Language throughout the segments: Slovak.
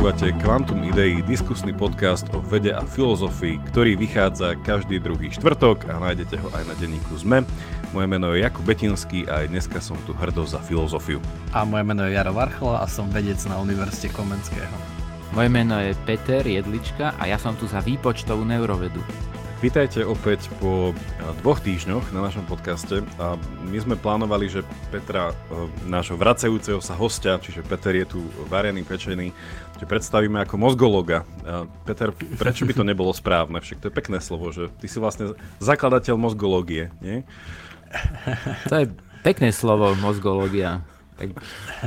Počúvate Quantum Idei, diskusný podcast o vede a filozofii, ktorý vychádza každý druhý štvrtok a nájdete ho aj na denníku ZME. Moje meno je Jakub Betinský a aj dneska som tu hrdo za filozofiu. A moje meno je Jaro Varchola a som vedec na Univerzite Komenského. Moje meno je Peter Jedlička a ja som tu za výpočtovú neurovedu. Vítajte opäť po dvoch týždňoch na našom podcaste a my sme plánovali, že Petra, nášho vracajúceho sa hostia, čiže Peter je tu varený, pečený, že predstavíme ako mozgologa. Peter, prečo by to nebolo správne? Však to je pekné slovo, že ty si vlastne zakladateľ mozgológie, nie? To je pekné slovo, mozgológia. Tak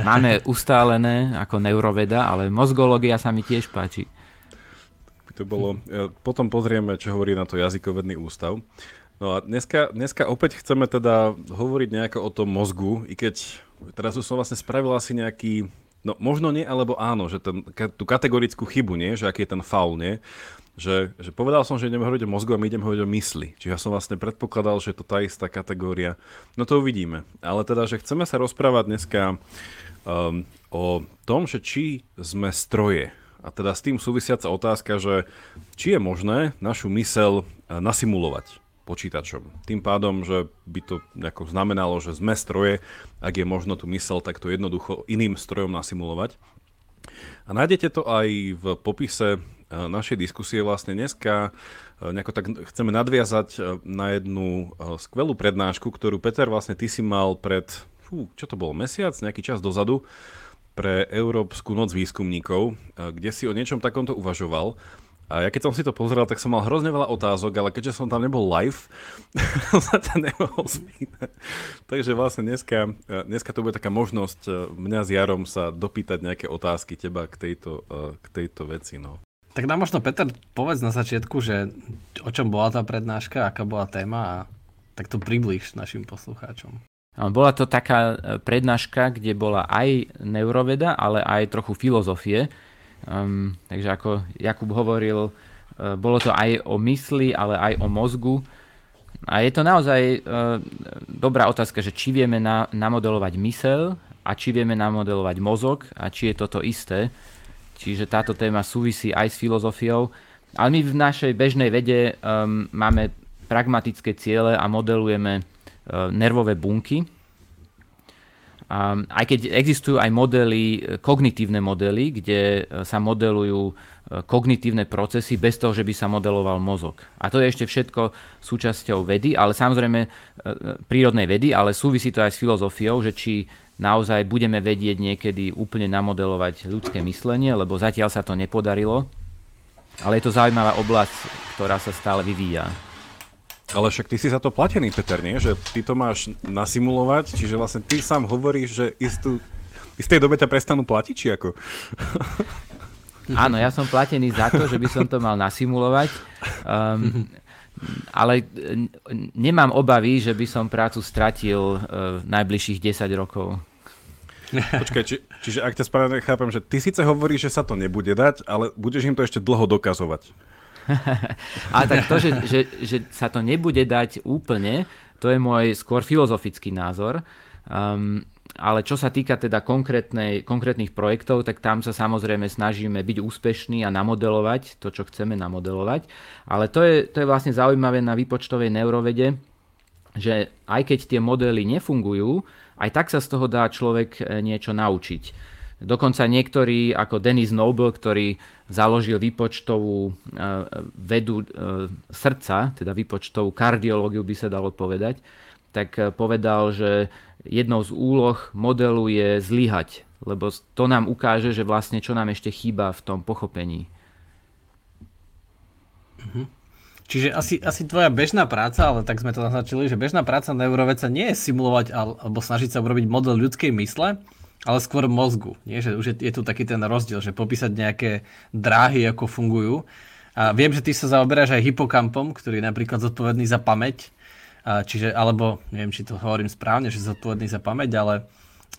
máme ustálené ako neuroveda, ale mozgológia sa mi tiež páči to bolo. Potom pozrieme, čo hovorí na to jazykovedný ústav. No a dneska, dneska opäť chceme teda hovoriť nejako o tom mozgu, i keď teraz už som vlastne spravil asi nejaký, no možno nie, alebo áno, že ten, tú kategorickú chybu, nie, že aký je ten faul, nie, že, že povedal som, že ideme hovoriť o mozgu a my ideme hovoriť o mysli. Čiže ja som vlastne predpokladal, že je to tá istá kategória. No to uvidíme. Ale teda, že chceme sa rozprávať dneska um, o tom, že či sme stroje, a teda s tým súvisiaca otázka, že či je možné našu mysel eh, nasimulovať počítačom. Tým pádom, že by to nejako znamenalo, že sme stroje, ak je možno tú mysel takto jednoducho iným strojom nasimulovať. A nájdete to aj v popise eh, našej diskusie vlastne dneska. Eh, nejako tak chceme nadviazať na jednu skvelú prednášku, ktorú Peter vlastne ty si mal pred, fú, čo to bolo, mesiac, nejaký čas dozadu pre Európsku noc výskumníkov, kde si o niečom takomto uvažoval. A ja keď som si to pozrel, tak som mal hrozne veľa otázok, ale keďže som tam nebol live, sa to nemohol spýtať. Takže vlastne dneska, dneska to bude taká možnosť mňa s Jarom sa dopýtať nejaké otázky teba k tejto, k tejto veci. No. Tak nám možno, Peter, povedz na začiatku, že o čom bola tá prednáška, aká bola téma a tak to priblíž našim poslucháčom. Bola to taká e, prednáška, kde bola aj neuroveda, ale aj trochu filozofie. Um, takže ako Jakub hovoril, uh, bolo to aj o mysli, ale aj o mozgu. A je to naozaj uh, dobrá otázka, že či vieme na, namodelovať mysel a či vieme namodelovať mozog a či je toto isté. Čiže táto téma súvisí aj s filozofiou. Ale my v našej bežnej vede um, máme pragmatické ciele a modelujeme E, nervové bunky. A aj keď existujú aj modely, e, kognitívne modely, kde e, sa modelujú kognitívne procesy bez toho, že by sa modeloval mozog. A to je ešte všetko súčasťou vedy, ale samozrejme prírodnej vedy, ale súvisí to aj s filozofiou, že či naozaj budeme vedieť niekedy úplne namodelovať ľudské myslenie, lebo zatiaľ sa to nepodarilo. Ale je to zaujímavá oblasť, ktorá sa stále vyvíja. Ale však ty si za to platený, Peter, nie? Že ty to máš nasimulovať, čiže vlastne ty sám hovoríš, že istú, istej dobe ťa prestanú platiť, či ako? Áno, ja som platený za to, že by som to mal nasimulovať. Um, ale nemám obavy, že by som prácu stratil uh, najbližších 10 rokov. Počkaj, či, čiže ak ťa správne chápem, že ty síce hovoríš, že sa to nebude dať, ale budeš im to ešte dlho dokazovať. A tak to, že, že, že sa to nebude dať úplne, to je môj skôr filozofický názor. Um, ale čo sa týka teda konkrétnych projektov, tak tam sa samozrejme snažíme byť úspešní a namodelovať to, čo chceme namodelovať. Ale to je, to je vlastne zaujímavé na výpočtovej neurovede, že aj keď tie modely nefungujú, aj tak sa z toho dá človek eh, niečo naučiť. Dokonca niektorí, ako Denis Noble, ktorý založil výpočtovú e, vedu e, srdca, teda výpočtovú kardiológiu by sa dalo povedať, tak e, povedal, že jednou z úloh modelu je zlyhať, lebo to nám ukáže, že vlastne čo nám ešte chýba v tom pochopení. Mhm. Čiže asi, asi tvoja bežná práca, ale tak sme to naznačili, že bežná práca neurovedca nie je simulovať alebo snažiť sa urobiť model ľudskej mysle, ale skôr mozgu. Nie? Že už je, je tu taký ten rozdiel, že popísať nejaké dráhy, ako fungujú. A viem, že ty sa zaoberáš aj hypokampom, ktorý je napríklad zodpovedný za pamäť. A čiže, alebo neviem, či to hovorím správne, že zodpovedný za pamäť, ale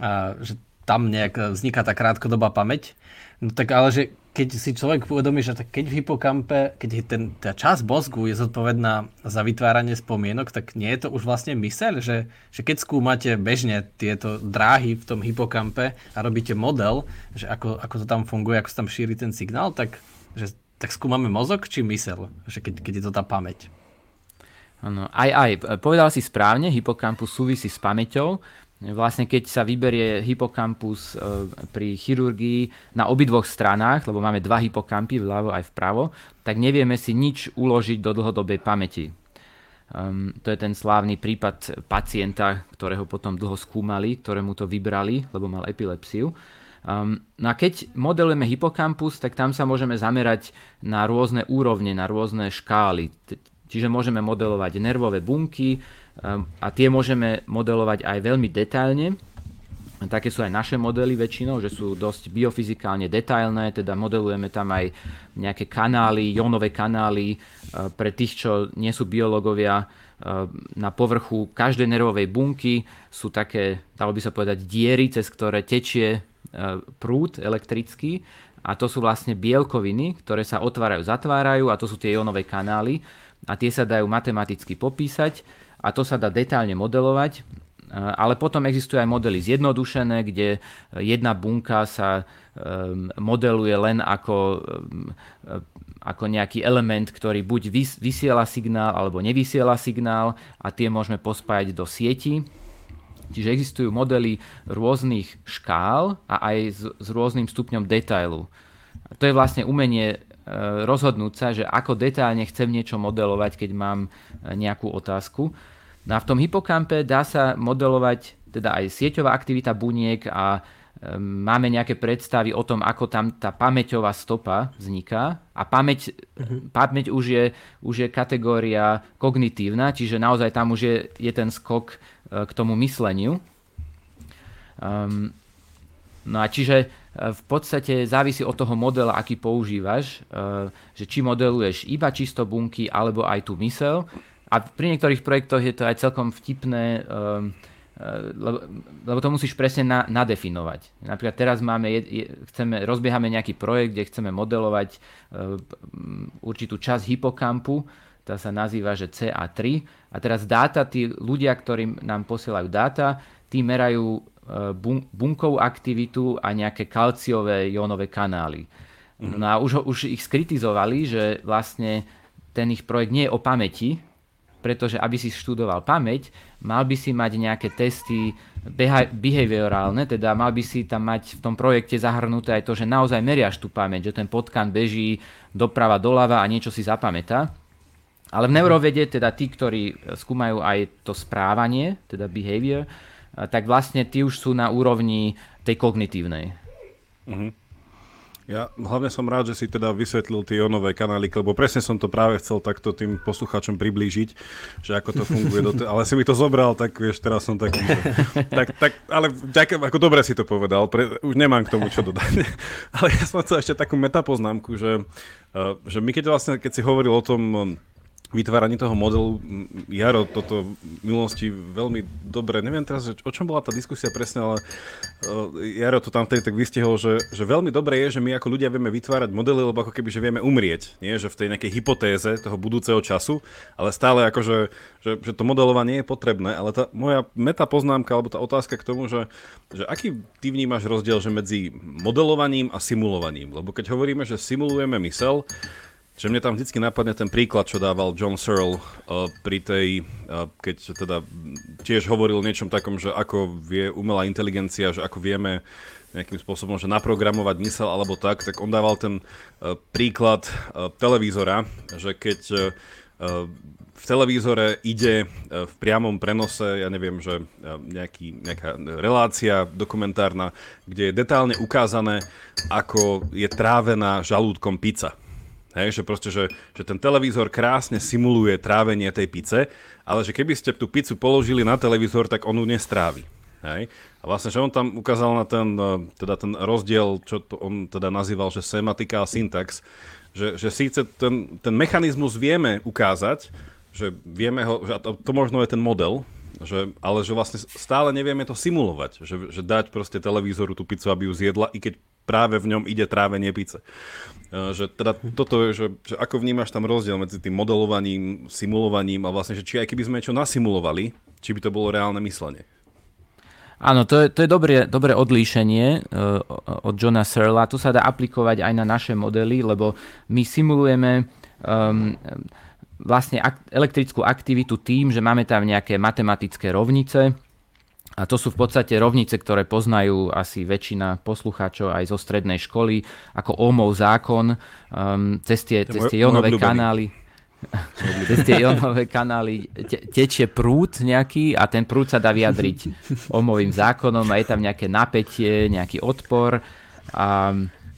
a, že tam nejak vzniká tá krátkodobá pamäť. No tak ale že keď si človek uvedomí, že keď v hypokampe, keď ten, tá časť mozgu je zodpovedná za vytváranie spomienok, tak nie je to už vlastne myseľ, že, že keď skúmate bežne tieto dráhy v tom hypokampe a robíte model, že ako, ako to tam funguje, ako sa tam šíri ten signál, tak, že, tak skúmame mozog či mysel, že keď, keď je to tá pamäť. Ano, aj, aj. Povedal si správne, hypokampus súvisí s pamäťou. Vlastne keď sa vyberie hypokampus e, pri chirurgii na obidvoch stranách, lebo máme dva hypokampy vľavo aj vpravo, tak nevieme si nič uložiť do dlhodobej pamäti. Um, to je ten slávny prípad pacienta, ktorého potom dlho skúmali, ktorému to vybrali, lebo mal epilepsiu. Um, no a keď modelujeme hypokampus, tak tam sa môžeme zamerať na rôzne úrovne, na rôzne škály. Čiže môžeme modelovať nervové bunky a tie môžeme modelovať aj veľmi detailne. Také sú aj naše modely väčšinou, že sú dosť biofyzikálne detailné, teda modelujeme tam aj nejaké kanály, jónové kanály uh, pre tých, čo nie sú biológovia. Uh, na povrchu každej nervovej bunky sú také, dalo by sa povedať, diery, cez ktoré tečie uh, prúd elektrický a to sú vlastne bielkoviny, ktoré sa otvárajú, zatvárajú a to sú tie jónové kanály a tie sa dajú matematicky popísať a to sa dá detálne modelovať, ale potom existujú aj modely zjednodušené, kde jedna bunka sa ehm, modeluje len ako, ehm, ako nejaký element, ktorý buď vysiela signál alebo nevysiela signál a tie môžeme pospájať do sieti. Čiže existujú modely rôznych škál a aj s, s rôznym stupňom detailu. To je vlastne umenie rozhodnúť sa, že ako detálne chcem niečo modelovať, keď mám nejakú otázku. No a v tom hypokampe dá sa modelovať teda aj sieťová aktivita buniek a eh, máme nejaké predstavy o tom, ako tam tá pamäťová stopa vzniká. A pamäť, uh-huh. pamäť už, je, už je kategória kognitívna, čiže naozaj tam už je, je ten skok k tomu mysleniu. Um, no a čiže v podstate závisí od toho modela, aký používaš, že či modeluješ iba čisto bunky alebo aj tú mysel. A pri niektorých projektoch je to aj celkom vtipné, eh, lebo, lebo to musíš presne na, nadefinovať. Napríklad teraz máme, je, je, chceme, rozbiehame nejaký projekt, kde chceme modelovať určitú časť hypokampu, tá sa nazýva, že CA3. A teraz dáta, tí ľudia, ktorí nám posielajú dáta, tí merajú bunkovú aktivitu a nejaké kalciové jónové kanály. Mm-hmm. No a už, už ich skritizovali, že vlastne ten ich projekt nie je o pamäti, pretože aby si študoval pamäť, mal by si mať nejaké testy behaviorálne, teda mal by si tam mať v tom projekte zahrnuté aj to, že naozaj meriaš tú pamäť, že ten potkan beží doprava, doľava a niečo si zapamätá. Ale v neurovede, teda tí, ktorí skúmajú aj to správanie, teda behavior, tak vlastne tí už sú na úrovni tej kognitívnej. Uh-huh. Ja hlavne som rád, že si teda vysvetlil tie ionové kanály, lebo presne som to práve chcel takto tým poslucháčom priblížiť, že ako to funguje. Do t- ale si mi to zobral, tak vieš, teraz som taký... tak, tak, ale ďakujem, ako dobre si to povedal, pre, už nemám k tomu čo dodať. ale ja som chcel ešte takú metapoznámku, že, uh, že my keď vlastne, keď si hovoril o tom vytváraní toho modelu, Jaro toto v minulosti veľmi dobre, neviem teraz, o čom bola tá diskusia presne, ale uh, Jaro to tam vtedy tak vystihol, že, že veľmi dobre je, že my ako ľudia vieme vytvárať modely, lebo ako keby, že vieme umrieť, nie? že v tej nejakej hypotéze toho budúceho času, ale stále akože, že, že to modelovanie je potrebné, ale tá moja meta poznámka, alebo tá otázka k tomu, že, že aký ty vnímaš rozdiel že medzi modelovaním a simulovaním, lebo keď hovoríme, že simulujeme mysel, že mne tam vždycky napadne ten príklad, čo dával John Searle uh, pri tej, uh, keď teda tiež hovoril o niečom takom, že ako vie umelá inteligencia, že ako vieme nejakým spôsobom, že naprogramovať mysel alebo tak, tak on dával ten uh, príklad uh, televízora, že keď uh, v televízore ide v priamom prenose, ja neviem, že nejaký, nejaká relácia dokumentárna, kde je detálne ukázané, ako je trávená žalúdkom pizza Hej, že proste, že, že ten televízor krásne simuluje trávenie tej pice, ale že keby ste tú pizzu položili na televízor, tak on ju nestrávi. Hej? A vlastne, že on tam ukázal na ten, e, teda ten rozdiel, čo to on teda nazýval, že sematika a syntax, že, že síce ten, ten mechanizmus vieme ukázať, že vieme ho, že to, to možno je ten model, že, ale že vlastne stále nevieme to simulovať, že, že dať proste televízoru tú pizzu, aby ju zjedla, i keď práve v ňom ide trávenie pice. Že teda toto je, že, že ako vnímaš tam rozdiel medzi tým modelovaním, simulovaním a vlastne, že či aj keby sme niečo nasimulovali, či by to bolo reálne myslenie. Áno, to je, to je dobré, dobré odlíšenie uh, od Johna Searla. To sa dá aplikovať aj na naše modely, lebo my simulujeme um, vlastne ak- elektrickú aktivitu tým, že máme tam nejaké matematické rovnice, a to sú v podstate rovnice, ktoré poznajú asi väčšina poslucháčov aj zo strednej školy, ako Ohmov zákon, um, cez tie, cez tie jonové kanály. Cez tie ionové kanály te, tečie prúd nejaký a ten prúd sa dá vyjadriť omovým zákonom a je tam nejaké napätie, nejaký odpor. A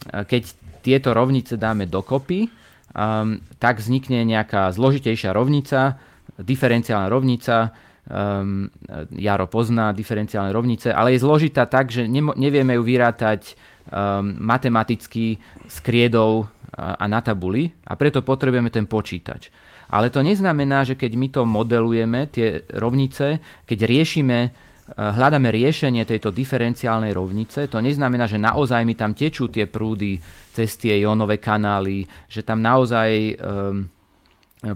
keď tieto rovnice dáme dokopy, um, tak vznikne nejaká zložitejšia rovnica, diferenciálna rovnica, um, Jaro pozná diferenciálne rovnice, ale je zložitá tak, že ne, nevieme ju vyrátať um, matematicky s kriedou a, a na tabuli a preto potrebujeme ten počítač. Ale to neznamená, že keď my to modelujeme, tie rovnice, keď riešime, hľadáme riešenie tejto diferenciálnej rovnice, to neznamená, že naozaj mi tam tečú tie prúdy cez tie ionové kanály, že tam naozaj um,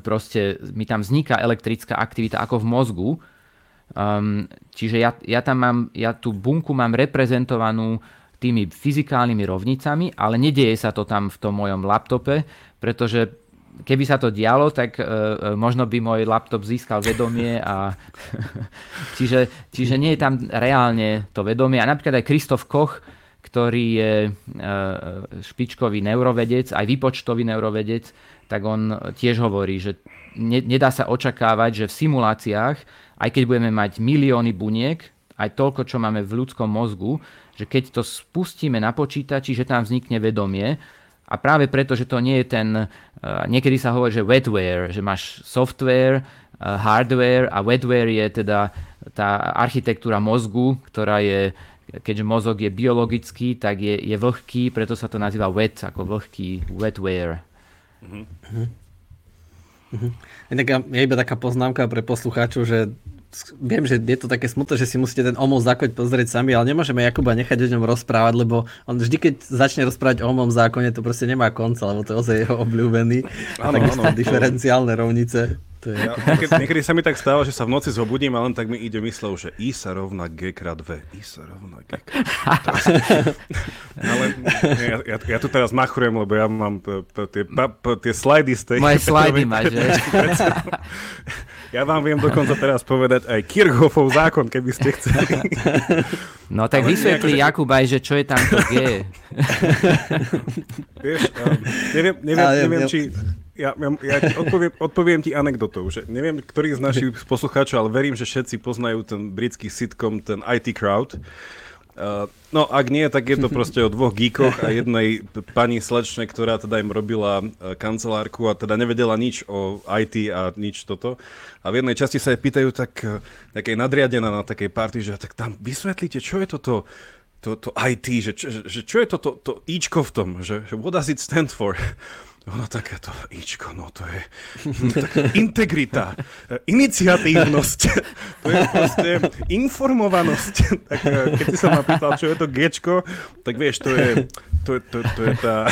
proste mi tam vzniká elektrická aktivita ako v mozgu. Um, čiže ja, ja tam mám, ja tú bunku mám reprezentovanú tými fyzikálnymi rovnicami, ale nedieje sa to tam v tom mojom laptope, pretože keby sa to dialo, tak uh, možno by môj laptop získal vedomie a čiže, čiže nie je tam reálne to vedomie. A napríklad aj Kristof Koch, ktorý je uh, špičkový neurovedec, aj výpočtový neurovedec, tak on tiež hovorí, že ne, nedá sa očakávať, že v simuláciách, aj keď budeme mať milióny buniek, aj toľko, čo máme v ľudskom mozgu, že keď to spustíme na počítači, že tam vznikne vedomie, a práve preto, že to nie je ten, uh, niekedy sa hovorí, že wetware, že máš software, uh, hardware a wetware je teda tá architektúra mozgu, ktorá je, keďže mozog je biologický, tak je, je vlhký, preto sa to nazýva wet, ako vlhký wetware. Uh-huh. Uh-huh. Je iba taká poznámka pre poslucháčov, že viem, že je to také smutné, že si musíte ten omov zákoň pozrieť sami, ale nemôžeme Jakuba nechať o ňom rozprávať, lebo on vždy, keď začne rozprávať o omom zákone, to proste nemá konca, lebo to je ozaj jeho obľúbený. Áno, áno. diferenciálne rovnice. To je... ja, niekedy, niekedy sa mi tak stáva, že sa v noci zobudím a len tak mi ide myslou, že I sa rovná G krát V. I sa rovná G krát Ale ja, ja, ja tu teraz machrujem, lebo ja mám tie, tie slajdy z tej... Moje slajdy máš, že? Ja vám viem dokonca teraz povedať aj Kirchhoffov zákon, keby ste chceli. No tak vysvetli nejako, Jakub aj, že čo je tam to G. Vieš, um, neviem, neviem, neviem, či ja, ja, ja odpoviem, odpoviem ti anekdotou, že neviem, ktorý z našich poslucháčov, ale verím, že všetci poznajú ten britský sitcom, ten IT Crowd. Uh, no ak nie, tak je to proste o dvoch geekoch a jednej pani slečne, ktorá teda im robila uh, kancelárku a teda nevedela nič o IT a nič toto. A v jednej časti sa jej pýtajú tak, uh, takej nadriadená na takej party, že tak tam vysvetlíte, čo je toto to, to IT, že, že, že čo je toto to, to Ičko v tom, že, že what does it stand for? Ono takéto ičko, no to je integrita, iniciatívnosť, to je proste informovanosť. Tak eh, keď si sa ma pýtal, čo je to Gčko, tak vieš, to je, to, to, to je tá...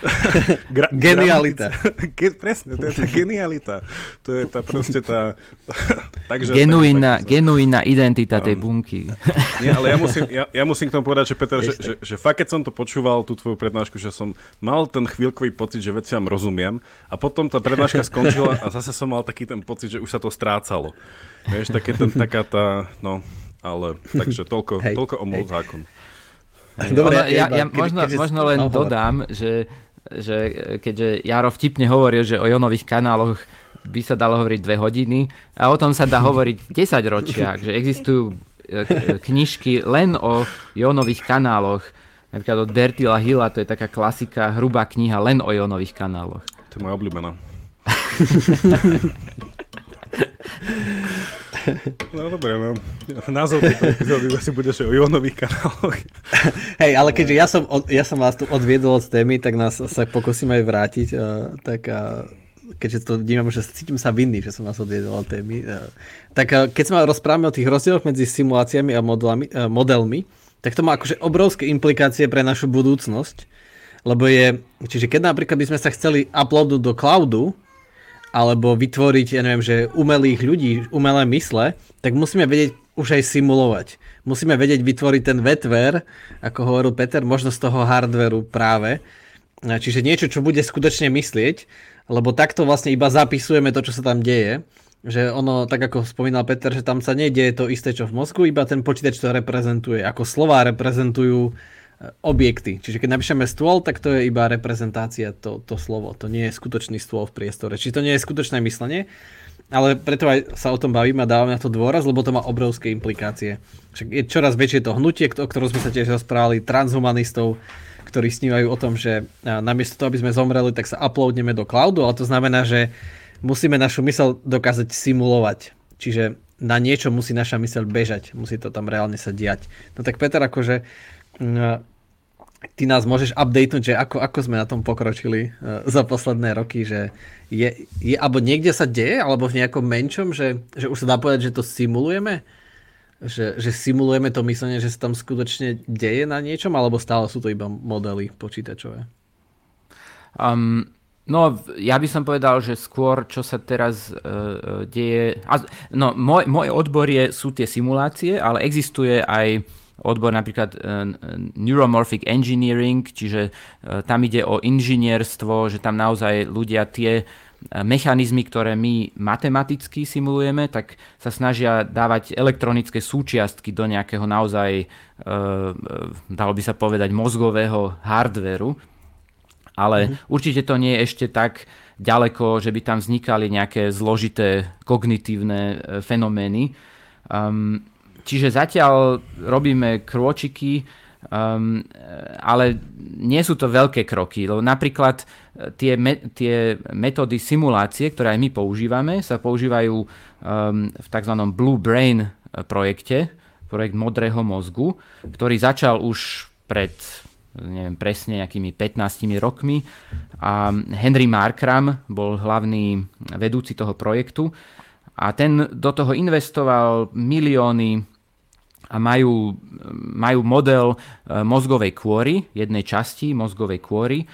Gra, genialita. Ge, presne, to je tá genialita. To je tá proste tá... Takže, genuína, tak, genuína identita tej bunky. Nie, ale ja musím, ja, ja musím k tomu povedať, že Peter, že, že, že fakt, keď som to počúval, tú tvoju prednášku, že som mal ten chvíľkový pocit, že veciam rozumiem. A potom tá prednáška skončila a zase som mal taký ten pocit, že už sa to strácalo. Vieš, také ten, taká tá, no, ale takže toľko, Hej. toľko o môj zákon. Dobre, ja, ja, ja možno, keďže... možno len no, dodám, že, že keďže Jaro vtipne hovoril, že o jonových kanáloch by sa dalo hovoriť dve hodiny a o tom sa dá hovoriť 10 ročiach, že existujú e, knižky len o jonových kanáloch Napríklad od Bertila Hilla, to je taká klasika, hrubá kniha len o ionových kanáloch. To je moja obľúbená. No dobre, no. Názov tejto epizódy asi bude, že o ionových kanáloch. Hej, ale keďže ja som, od, ja som vás tu odviedol od témy, tak nás sa pokúsim aj vrátiť. Uh, tak uh, keďže to vnímam, že cítim sa vinný, že som vás odviedol od témy. Uh, tak uh, keď sa rozprávame o tých rozdieloch medzi simuláciami a modelami, uh, modelmi tak to má akože obrovské implikácie pre našu budúcnosť, lebo je, čiže keď napríklad by sme sa chceli uploadnúť do cloudu, alebo vytvoriť, ja neviem, že umelých ľudí, umelé mysle, tak musíme vedieť už aj simulovať. Musíme vedieť vytvoriť ten vetver, ako hovoril Peter, možno z toho hardveru práve. Čiže niečo, čo bude skutočne myslieť, lebo takto vlastne iba zapisujeme to, čo sa tam deje že ono, tak ako spomínal Peter, že tam sa nedieje to isté, čo v mozgu, iba ten počítač to reprezentuje, ako slová reprezentujú e, objekty. Čiže keď napíšeme stôl, tak to je iba reprezentácia, to, to slovo. To nie je skutočný stôl v priestore. Čiže to nie je skutočné myslenie, ale preto aj sa o tom bavíme a dávame na to dôraz, lebo to má obrovské implikácie. Však je čoraz väčšie to hnutie, o ktorom sme sa tiež rozprávali, transhumanistov, ktorí snívajú o tom, že namiesto toho, aby sme zomreli, tak sa uploadneme do cloudu, ale to znamená, že musíme našu mysel dokázať simulovať. Čiže na niečo musí naša mysel bežať, musí to tam reálne sa diať. No tak Peter, akože mm, ty nás môžeš updatenúť, že ako, ako sme na tom pokročili uh, za posledné roky, že je, je, alebo niekde sa deje, alebo v nejakom menšom, že, že už sa dá povedať, že to simulujeme? Že, že simulujeme to myslenie, že sa tam skutočne deje na niečom, alebo stále sú to iba modely počítačové? Um, No, ja by som povedal, že skôr, čo sa teraz uh, deje... A, no, môj, môj odbor je, sú tie simulácie, ale existuje aj odbor napríklad uh, neuromorphic engineering, čiže uh, tam ide o inžinierstvo, že tam naozaj ľudia tie mechanizmy, ktoré my matematicky simulujeme, tak sa snažia dávať elektronické súčiastky do nejakého naozaj, dalo by sa povedať, mozgového hardveru ale mm-hmm. určite to nie je ešte tak ďaleko, že by tam vznikali nejaké zložité kognitívne e, fenomény. Um, čiže zatiaľ robíme krôčiky, um, ale nie sú to veľké kroky. Lebo napríklad e, tie, me, tie metódy simulácie, ktoré aj my používame, sa používajú um, v tzv. Blue Brain projekte, projekt modrého mozgu, ktorý začal už pred neviem presne, nejakými 15 rokmi. A Henry Markram bol hlavný vedúci toho projektu a ten do toho investoval milióny a majú, majú model e, mozgovej kôry, jednej časti mozgovej kôry e,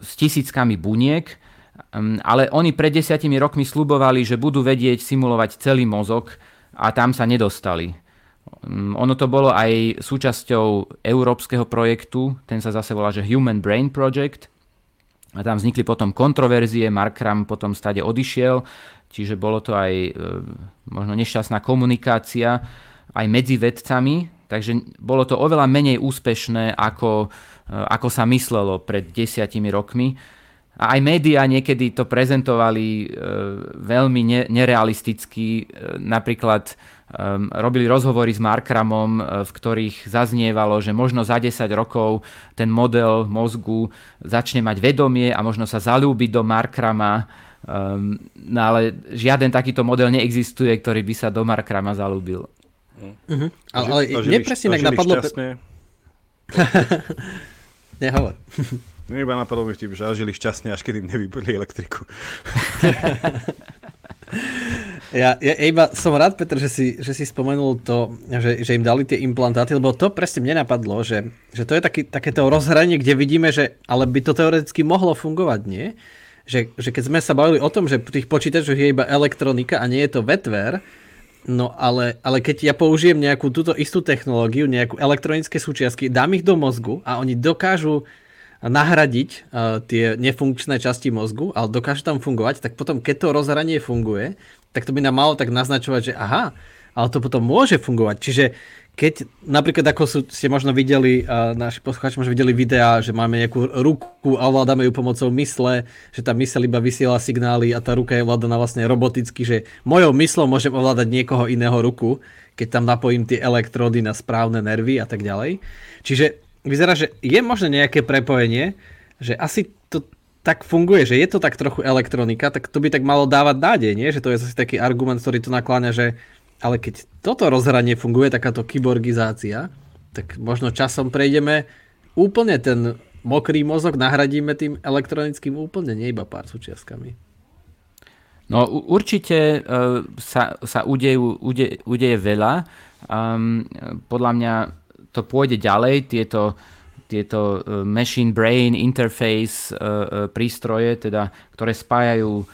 s tisíckami buniek, ale oni pred desiatimi rokmi slubovali, že budú vedieť simulovať celý mozog a tam sa nedostali. Mm, ono to bolo aj súčasťou európskeho projektu, ten sa zase volá, že Human Brain Project. A tam vznikli potom kontroverzie, Mark Ram potom stade odišiel, čiže bolo to aj e, možno nešťastná komunikácia aj medzi vedcami, takže bolo to oveľa menej úspešné, ako, e, ako sa myslelo pred desiatimi rokmi. A aj médiá niekedy to prezentovali e, veľmi nerealisticky, napríklad um, robili rozhovory s Markramom, uh, v ktorých zaznievalo, že možno za 10 rokov ten model mozgu začne mať vedomie a možno sa zalúbiť do Markrama, um, no ale žiaden takýto model neexistuje, ktorý by sa do Markrama zalúbil. Uh-huh. Ale, ale mne presne tak napadlo... Nehovor. Mne iba napadlo mi vtip, že žili šťastne, až kedy im nevybrali elektriku. Ja, ja iba som rád, Petr, že si, že si spomenul to, že, že im dali tie implantáty, lebo to presne mne napadlo, že, že to je takéto rozhranie, kde vidíme, že ale by to teoreticky mohlo fungovať, nie? Že, že keď sme sa bavili o tom, že v tých počítačoch je iba elektronika a nie je to vetver, no ale, ale keď ja použijem nejakú túto istú technológiu, nejakú elektronické súčiastky, dám ich do mozgu a oni dokážu nahradiť uh, tie nefunkčné časti mozgu, ale dokáže tam fungovať, tak potom keď to rozhranie funguje, tak to by nám malo tak naznačovať, že aha, ale to potom môže fungovať. Čiže keď napríklad ako sú, ste možno videli, uh, naši poslucháči možno videli videá, že máme nejakú ruku a ovládame ju pomocou mysle, že tá mysel iba vysiela signály a tá ruka je ovládaná vlastne roboticky, že mojou myslou môžem ovládať niekoho iného ruku, keď tam napojím tie elektrody na správne nervy a tak ďalej. Čiže vyzerá, že je možno nejaké prepojenie, že asi to tak funguje, že je to tak trochu elektronika, tak to by tak malo dávať nádej, nie? Že to je zase taký argument, ktorý to nakláňa, že ale keď toto rozhranie funguje, takáto kyborgizácia, tak možno časom prejdeme úplne ten mokrý mozog, nahradíme tým elektronickým úplne, nie iba pár súčiastkami. No určite uh, sa, sa udejú, ude, udeje veľa. Um, podľa mňa to pôjde ďalej, tieto, tieto machine brain interface prístroje, teda, ktoré spájajú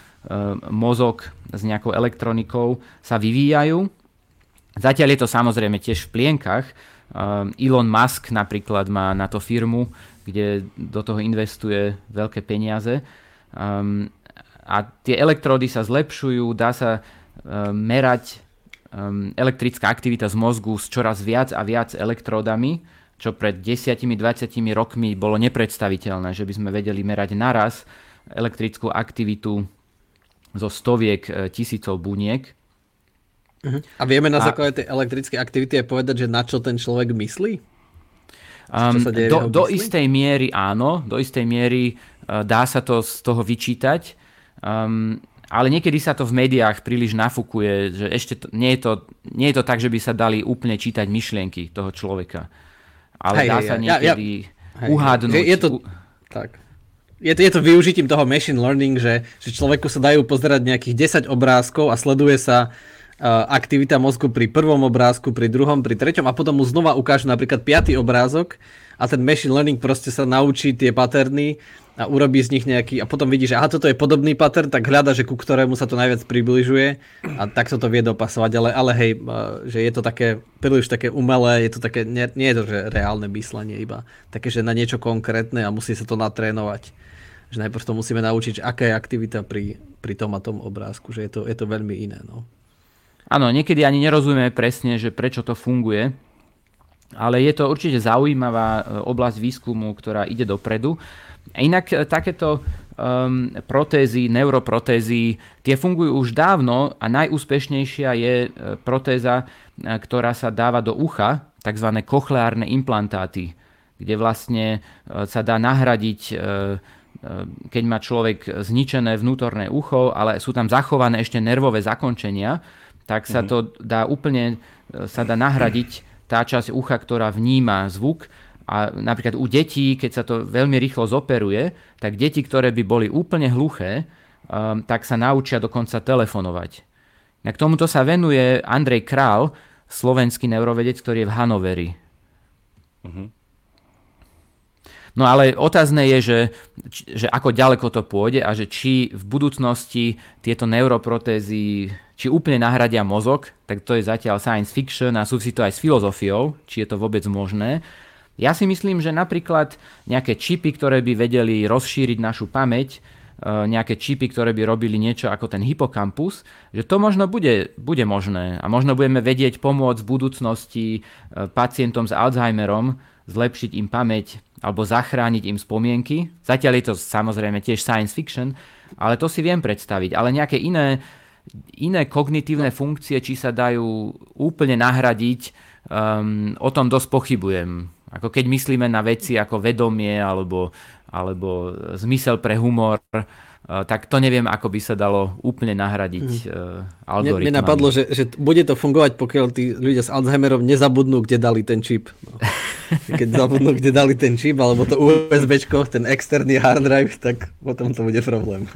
mozog s nejakou elektronikou, sa vyvíjajú. Zatiaľ je to samozrejme tiež v plienkach. Elon Musk napríklad má na to firmu, kde do toho investuje veľké peniaze. A tie elektródy sa zlepšujú, dá sa merať elektrická aktivita z mozgu s čoraz viac a viac elektródami, čo pred 10-20 rokmi bolo nepredstaviteľné, že by sme vedeli merať naraz elektrickú aktivitu zo stoviek e, tisícov buniek. Uh-huh. A vieme na základe tej elektrickej aktivity aj povedať, že na čo ten človek myslí? Um, do, do istej miery áno, do istej miery uh, dá sa to z toho vyčítať. Um, ale niekedy sa to v médiách príliš nafúkuje, že ešte to, nie, je to, nie je to tak, že by sa dali úplne čítať myšlienky toho človeka. Ale hej, dá hej, sa niekedy ja, ja, uhádnuť. Je, je to, tak. Je to, je to využitím toho machine learning, že, že človeku sa dajú pozerať nejakých 10 obrázkov a sleduje sa uh, aktivita mozgu pri prvom obrázku, pri druhom, pri treťom a potom mu znova ukážu napríklad piatý obrázok a ten machine learning proste sa naučí tie paterny a urobí z nich nejaký, a potom vidí, že aha, toto je podobný pattern, tak hľada, že ku ktorému sa to najviac približuje a tak sa to vie dopasovať, ale, ale hej, že je to také príliš také umelé, je to také, nie, nie je to že reálne myslenie iba, také, že na niečo konkrétne a musí sa to natrénovať. Že najprv to musíme naučiť, že aká je aktivita pri, pri tom a tom obrázku, že je to, je to veľmi iné. No. Áno, niekedy ani nerozumieme presne, že prečo to funguje, ale je to určite zaujímavá e, oblasť výskumu, ktorá ide dopredu. Inak e, takéto um, protézy, neuroprotézy, tie fungujú už dávno a najúspešnejšia je e, protéza, ktorá sa dáva do ucha, tzv. kochleárne implantáty, kde vlastne sa dá nahradiť keď má človek zničené vnútorné ucho, ale sú tam zachované ešte nervové zakončenia, tak sa mhm. to dá úplne sa dá nahradiť tá časť ucha, ktorá vníma zvuk a napríklad u detí, keď sa to veľmi rýchlo zoperuje, tak deti, ktoré by boli úplne hluché, um, tak sa naučia dokonca telefonovať. A k tomuto sa venuje Andrej Král, slovenský neurovedec, ktorý je v Hanoveri. Uh-huh. No ale otázne je, že, že ako ďaleko to pôjde a že či v budúcnosti tieto neuroprotézy či úplne nahradia mozog, tak to je zatiaľ science fiction a súvisí to aj s filozofiou, či je to vôbec možné. Ja si myslím, že napríklad nejaké čipy, ktoré by vedeli rozšíriť našu pamäť, e, nejaké čipy, ktoré by robili niečo ako ten hypokampus, že to možno bude, bude možné a možno budeme vedieť pomôcť v budúcnosti e, pacientom s Alzheimerom, zlepšiť im pamäť alebo zachrániť im spomienky. Zatiaľ je to samozrejme tiež science fiction, ale to si viem predstaviť. Ale nejaké iné, iné kognitívne funkcie, či sa dajú úplne nahradiť, um, o tom dosť pochybujem. Ako keď myslíme na veci ako vedomie alebo, alebo zmysel pre humor, eh, tak to neviem, ako by sa dalo úplne nahradiť mm. algoritmami. Mne napadlo, že, že bude to fungovať, pokiaľ tí ľudia s Alzheimerom nezabudnú, kde dali ten čip. No. Keď zabudnú, kde dali ten čip, alebo to USB, ten externý hard drive, tak potom to bude problém.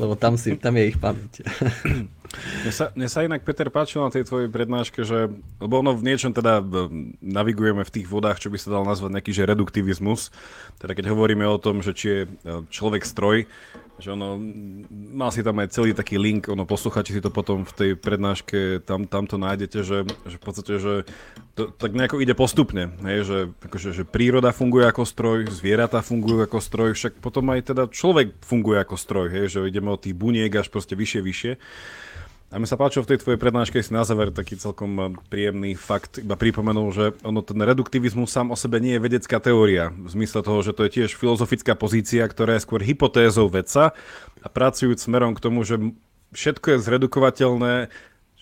Lebo tam, si, tam je ich pamäť. Mne sa, mne sa inak, Peter, páčilo na tej tvojej prednáške, že, lebo ono v niečom teda navigujeme v tých vodách, čo by sa dal nazvať nejaký že reduktivizmus. Teda keď hovoríme o tom, že či je e, človek stroj, že ono, mal si tam aj celý taký link, ono posluchači si to potom v tej prednáške, tam, tam to nájdete, že, že v podstate, že to tak nejako ide postupne, hej, že, akože, že príroda funguje ako stroj, zvieratá fungujú ako stroj, však potom aj teda človek funguje ako stroj, hej, že ideme od tých buniek až proste vyššie, vyššie. A mi sa páčilo v tej tvojej prednáške si na záver taký celkom eh, príjemný fakt, iba pripomenul, že ono ten reduktivizmus sám o sebe nie je vedecká teória, v zmysle toho, že to je tiež filozofická pozícia, ktorá je skôr hypotézou vedca a pracujúc smerom k tomu, že všetko je zredukovateľné,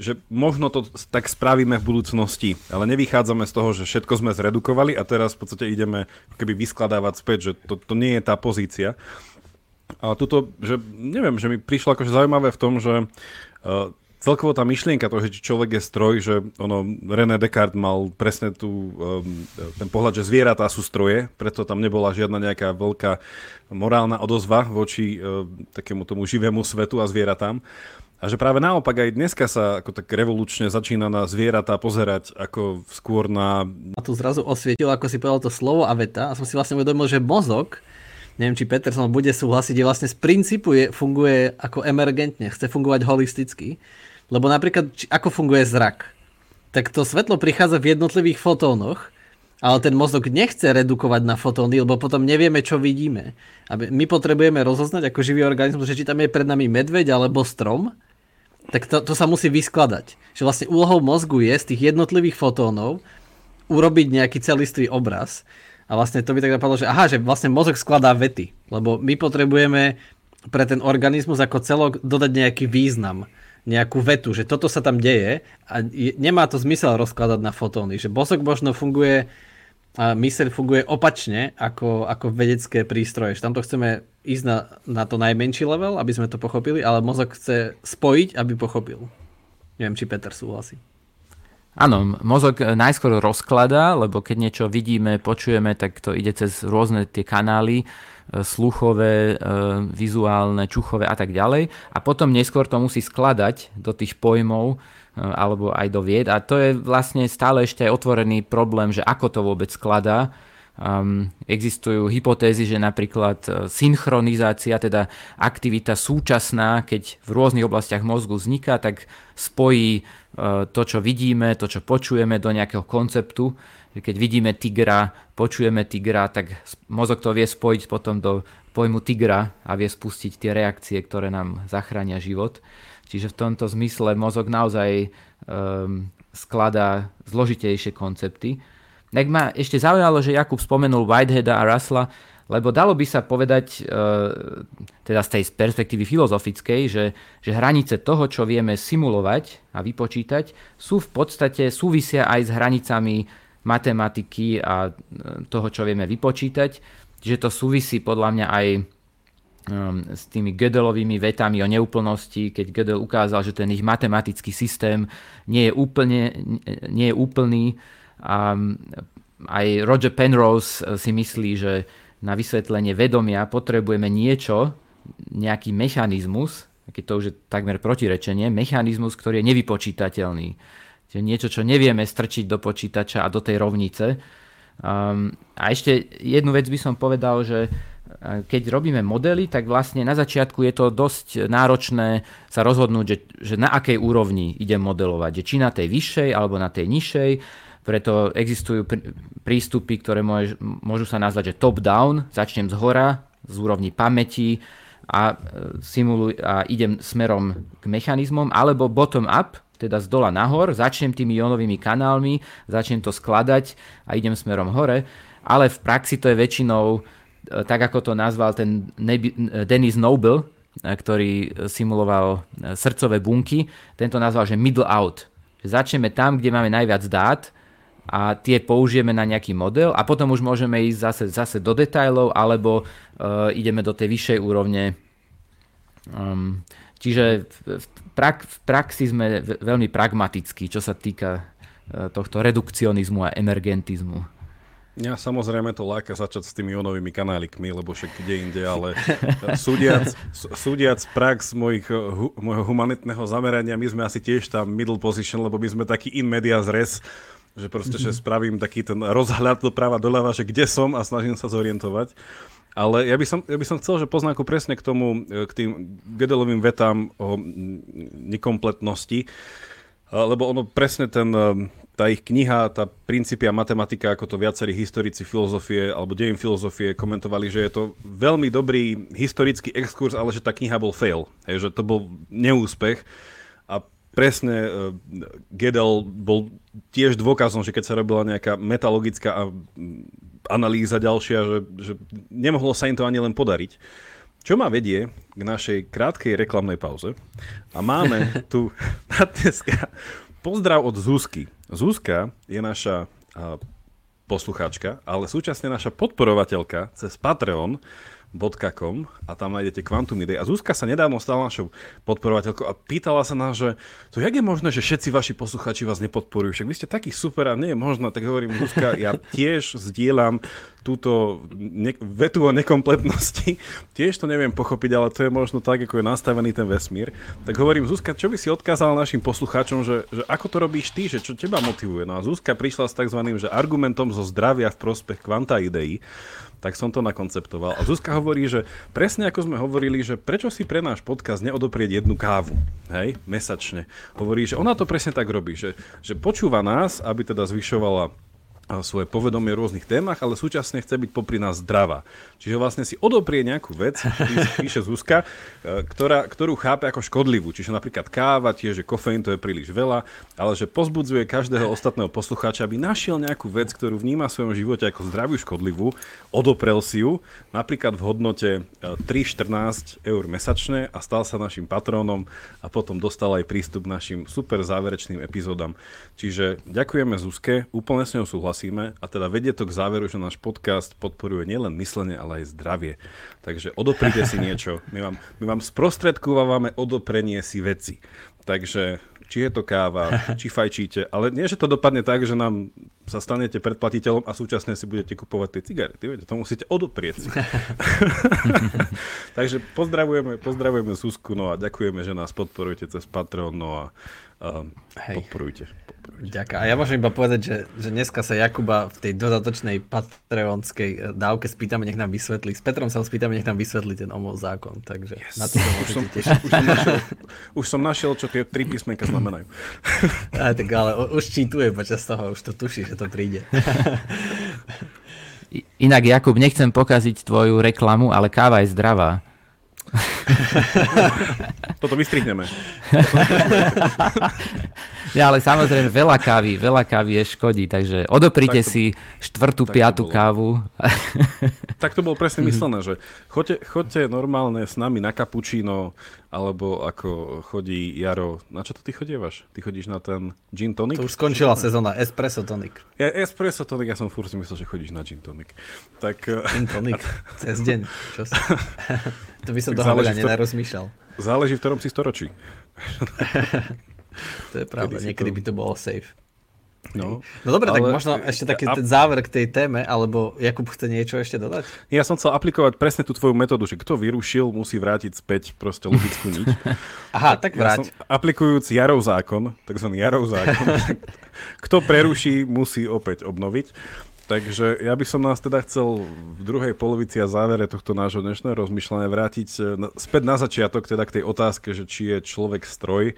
že možno to tak spravíme v budúcnosti, ale nevychádzame z toho, že všetko sme zredukovali a teraz v podstate ideme keby vyskladávať späť, že to, to nie je tá pozícia. A tuto, že neviem, že mi prišlo akože zaujímavé v tom, že uh, celkovo tá myšlienka toho, že človek je stroj, že ono, René Descartes mal presne tú, um, ten pohľad, že zvieratá sú stroje, preto tam nebola žiadna nejaká veľká morálna odozva voči uh, takému tomu živému svetu a zvieratám. A že práve naopak aj dneska sa ako tak revolučne začína na zvieratá pozerať ako skôr na... A tu zrazu osvietil, ako si povedal to slovo a veta a som si vlastne uvedomil, že mozog, neviem či Peterson bude súhlasiť, je vlastne z princípu je, funguje ako emergentne, chce fungovať holisticky. Lebo napríklad, či, ako funguje zrak? Tak to svetlo prichádza v jednotlivých fotónoch, ale ten mozog nechce redukovať na fotóny, lebo potom nevieme, čo vidíme. A my potrebujeme rozoznať ako živý organizmus, že či tam je pred nami medveď alebo strom, tak to, to sa musí vyskladať. Že vlastne úlohou mozgu je z tých jednotlivých fotónov urobiť nejaký celistvý obraz. A vlastne to by tak napadlo, že aha, že vlastne mozog skladá vety. Lebo my potrebujeme pre ten organizmus ako celok dodať nejaký význam nejakú vetu, že toto sa tam deje a je, nemá to zmysel rozkladať na fotóny. Že mozog možno funguje a myseľ funguje opačne ako, ako vedecké prístroje. Že tamto chceme ísť na, na to najmenší level, aby sme to pochopili, ale mozog chce spojiť, aby pochopil. Neviem, či Peter súhlasí. Áno, mozog najskôr rozkladá, lebo keď niečo vidíme, počujeme, tak to ide cez rôzne tie kanály, e, sluchové, e, vizuálne, čuchové a tak ďalej. A potom neskôr to musí skladať do tých pojmov, e, alebo aj do vied. A to je vlastne stále ešte aj otvorený problém, že ako to vôbec skladá Um, existujú hypotézy, že napríklad e, synchronizácia, teda aktivita súčasná, keď v rôznych oblastiach mozgu vzniká, tak spojí uh, to, čo vidíme, to, čo počujeme do nejakého konceptu. Keď vidíme tigra, počujeme tigra, tak mozog to vie spojiť potom do pojmu tigra a vie spustiť tie reakcie, ktoré nám zachránia život. Čiže v tomto zmysle mozog naozaj um, skladá zložitejšie koncepty. Tak ma ešte zaujalo, že Jakub spomenul Whiteheada a Russella, lebo dalo by sa povedať, e, teda z tej perspektívy filozofickej, že, že hranice toho, čo vieme simulovať a vypočítať, sú v podstate súvisia aj s hranicami matematiky a e, toho, čo vieme vypočítať. Čiže to súvisí podľa mňa aj e, s tými Gödelovými vetami o neúplnosti, keď Gödel ukázal, že ten ich matematický systém nie je, úplne, nie je úplný, a aj Roger Penrose eh, si myslí, že na vysvetlenie vedomia potrebujeme niečo, nejaký mechanizmus, keď to už je takmer protirečenie, mechanizmus, ktorý je nevypočítateľný. Čiže niečo, čo nevieme strčiť do počítača a do tej rovnice. Um, a ešte jednu vec by som povedal, že eh, keď robíme modely, tak vlastne na začiatku je to dosť náročné sa rozhodnúť, že, že na akej úrovni idem modelovať. Či na tej vyššej alebo na tej nižšej preto existujú prístupy, ktoré môž, môžu sa nazvať, že top-down, začnem z hora, z úrovni pamäti a, e, simuluj, a idem smerom k mechanizmom, alebo bottom-up, teda z dola nahor, začnem tými ionovými kanálmi, začnem to skladať a idem smerom hore, ale v praxi to je väčšinou, e, tak ako to nazval ten Dennis Noble, e, ktorý simuloval srdcové bunky, tento nazval, že middle out. Začneme tam, kde máme najviac dát a tie použijeme na nejaký model a potom už môžeme ísť zase, zase do detajlov alebo uh, ideme do tej vyššej úrovne. Um, čiže v, prak, v praxi sme veľmi pragmatickí, čo sa týka uh, tohto redukcionizmu a emergentizmu. Ja samozrejme to láka začať s tými ionovými kanálikmi, lebo však kde inde, ale súdiac, súdiac prax mojich, hu, mojho humanitného zamerania, my sme asi tiež tam middle position, lebo my sme taký in media zres, že proste, že spravím taký ten rozhľad doprava doľava, že kde som a snažím sa zorientovať. Ale ja by som, ja by som chcel, že poznáku presne k tomu, k tým Gedelovým vetám o nekompletnosti, lebo ono presne ten, tá ich kniha, tá princípia matematika, ako to viacerí historici filozofie alebo dejin filozofie komentovali, že je to veľmi dobrý historický exkurs, ale že tá kniha bol fail, hej, že to bol neúspech presne uh, Gödel bol tiež dôkazom, že keď sa robila nejaká metalogická analýza ďalšia, že, že nemohlo sa im to ani len podariť. Čo ma vedie k našej krátkej reklamnej pauze. A máme tu na dneska pozdrav od Zuzky. Zuzka je naša uh, poslucháčka, ale súčasne naša podporovateľka cez Patreon Com a tam nájdete Quantum Idei. A Zuzka sa nedávno stala našou podporovateľkou a pýtala sa nás, že to jak je možné, že všetci vaši posluchači vás nepodporujú, však vy ste takí super a nie je možné, tak hovorím, Zuzka, ja tiež zdieľam túto ne- vetu o nekompletnosti, tiež to neviem pochopiť, ale to je možno tak, ako je nastavený ten vesmír. Tak hovorím, Zuzka, čo by si odkázala našim poslucháčom, že, že ako to robíš ty, že čo teba motivuje? No a Zuzka prišla s tzv. Že argumentom zo zdravia v prospech kvanta ideí tak som to nakonceptoval. A Zuzka hovorí, že presne ako sme hovorili, že prečo si pre náš podcast neodoprieť jednu kávu, hej, mesačne. Hovorí, že ona to presne tak robí, že, že počúva nás, aby teda zvyšovala svoje povedomie v rôznych témach, ale súčasne chce byť popri nás zdravá. Čiže vlastne si odoprie nejakú vec, píše Zuzka, e, ktorá, ktorú chápe ako škodlivú. Čiže napríklad káva, tiež, že kofeín to je príliš veľa, ale že pozbudzuje každého ostatného poslucháča, aby našiel nejakú vec, ktorú vníma v svojom živote ako zdravú škodlivú, odoprel si ju, napríklad v hodnote 3,14 e, eur mesačne a stal sa našim patrónom a potom dostal aj prístup k našim super záverečným epizódam. Čiže ďakujeme Zuzke, úplne s ňou súhlasím súhlasíme a teda vedie to k záveru, že náš podcast podporuje nielen myslenie, ale aj zdravie. Takže odoprite si niečo. My vám, my vám sprostredkúvame odoprenie si veci. Takže či je to káva, či fajčíte, ale nie, že to dopadne tak, že nám sa stanete predplatiteľom a súčasne si budete kupovať tie cigarety. Viete, to musíte odoprieť. Takže pozdravujeme, pozdravujeme Susku, no a ďakujeme, že nás podporujete cez Patreon, no a uh, podporujte. Ďakujem. A ja môžem iba povedať, že, že dneska sa Jakuba v tej dodatočnej patreonskej eh, dávke spýtame, nech nám vysvetlí. S Petrom sa ho spýtame, nech nám vysvetlí ten omov zákon. Takže yes. na to sa už som, Už som, našiel, už som našiel, čo tie tri písmenka znamenajú. Aj, tak ale už čítuje počas toho, už to tuší, že to príde. Inak Jakub, nechcem pokaziť tvoju reklamu, ale káva je zdravá. Toto vystrihneme. ja, ale samozrejme veľa kávy, veľa kávy je škodí, takže odoprite to, si štvrtú, piatú kávu. tak to bolo presne myslené, že choďte, choďte normálne s nami na kapučíno, alebo ako chodí Jaro, na čo to ty chodievaš? Ty chodíš na ten gin tonic? To už skončila sezóna, espresso tonic. Ja, espresso tonic, ja som furt si myslel, že chodíš na gin tonic. Tak, gin tonic, cez deň, čo si? To by som toho veľa nenarozmýšľal. Záleží v ktorom si storočí. to je pravda, niekedy by to bolo safe. No, no dobre, tak možno ešte taký ten záver k tej téme, alebo Jakub chce niečo ešte dodať? Ja som chcel aplikovať presne tú tvoju metódu, že kto vyrušil, musí vrátiť späť proste logickú niť. Aha, tak vráť. Ja aplikujúc Jarov zákon, takzvaný Jarov zákon, kto preruší, musí opäť obnoviť. Takže ja by som nás teda chcel v druhej polovici a závere tohto nášho dnešného rozmýšľania vrátiť eh, späť na začiatok, teda k tej otázke, že či je človek stroj,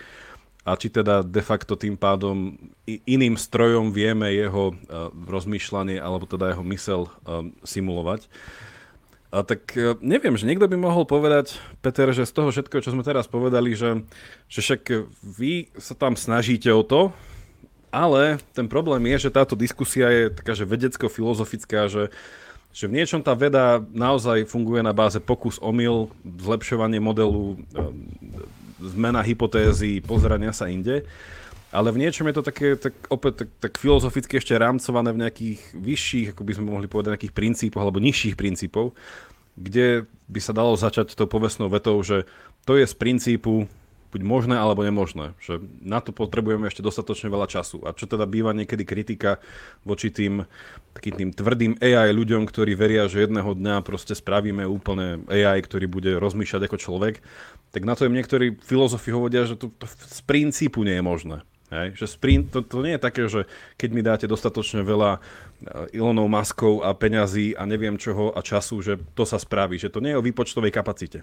a či teda de facto tým pádom iným strojom vieme jeho uh, rozmýšľanie alebo teda jeho mysel uh, simulovať. A tak neviem, že niekto by mohol povedať, Peter, že z toho všetkého, čo sme teraz povedali, že, že však vy sa tam snažíte o to, ale ten problém je, že táto diskusia je taká, že vedecko-filozofická, že že v niečom tá veda naozaj funguje na báze pokus omyl, zlepšovanie modelu, zmena hypotézy, pozerania sa inde. Ale v niečom je to také, tak, opäť tak, tak filozoficky ešte rámcované v nejakých vyšších, ako by sme mohli povedať, nejakých princípoch alebo nižších princípov, kde by sa dalo začať tou povestnou vetou, že to je z princípu buď možné alebo nemožné. Že na to potrebujeme ešte dostatočne veľa času. A čo teda býva niekedy kritika voči tým takým tým tvrdým AI ľuďom, ktorí veria, že jedného dňa proste spravíme úplne AI, ktorý bude rozmýšľať ako človek, tak na to im niektorí filozofi hovoria, že to, to z princípu nie je možné. Hej? Že sprint, to, to nie je také, že keď mi dáte dostatočne veľa Ilonov maskov a peňazí a neviem čoho a času, že to sa spraví. Že to nie je o výpočtovej kapacite.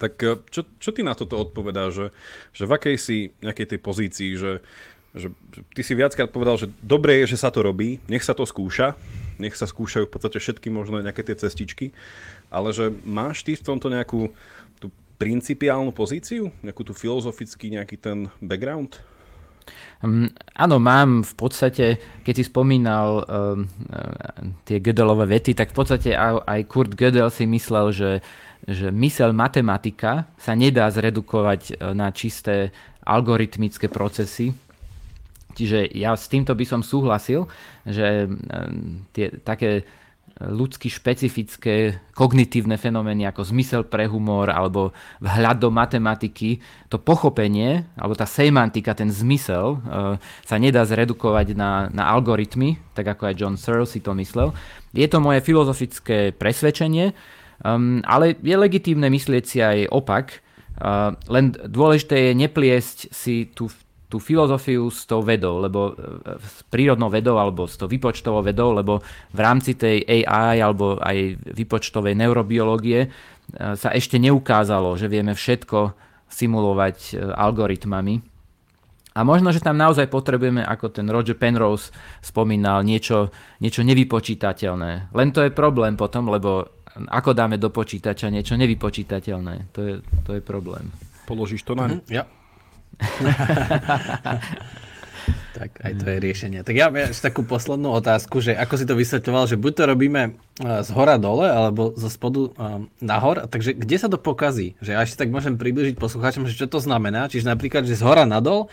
Tak eh, čo, čo ty na toto odpovedá, že, že v akej si nejakej tej pozícii, že, že, ty si viackrát povedal, že dobre je, že sa to robí, nech sa to skúša, nech sa skúšajú v podstate všetky možné nejaké tie cestičky, ale že máš ty v tomto nejakú principiálnu pozíciu? Nejakú tú filozofický nejaký ten background? Um, áno, mám v podstate, keď si spomínal um, tie Gödelové vety, tak v podstate aj, aj Kurt Gödel si myslel, že, že mysel matematika sa nedá zredukovať e, na čisté algoritmické procesy. Čiže ja s týmto by som súhlasil, že um, tie také ľudsky špecifické kognitívne fenomény ako zmysel pre humor alebo vhľad do matematiky, to pochopenie alebo tá semantika, ten zmysel sa nedá zredukovať na, na algoritmy, tak ako aj John Searle si to myslel. Je to moje filozofické presvedčenie, um, ale je legitímne myslieť si aj opak, uh, len dôležité je nepliesť si tú tú filozofiu s tou vedou, lebo e, s prírodnou vedou alebo s tou vypočtovou vedou, lebo v rámci tej AI alebo aj vypočtovej neurobiológie e, sa ešte neukázalo, že vieme všetko simulovať e, algoritmami. A možno, že tam naozaj potrebujeme, ako ten Roger Penrose spomínal, niečo, niečo nevypočítateľné. Len to je problém potom, lebo ako dáme do počítača niečo nevypočítateľné, to je, to je problém. Položíš to na... Mm-hmm, ja. tak aj to je riešenie. Tak ja mám ešte takú poslednú otázku, že ako si to vysvetľoval, že buď to robíme e, z hora dole, alebo zo spodu um, nahor, takže kde sa to pokazí? Že ja ešte tak môžem približiť poslucháčom, že čo to znamená. Čiže napríklad, že z hora nadol,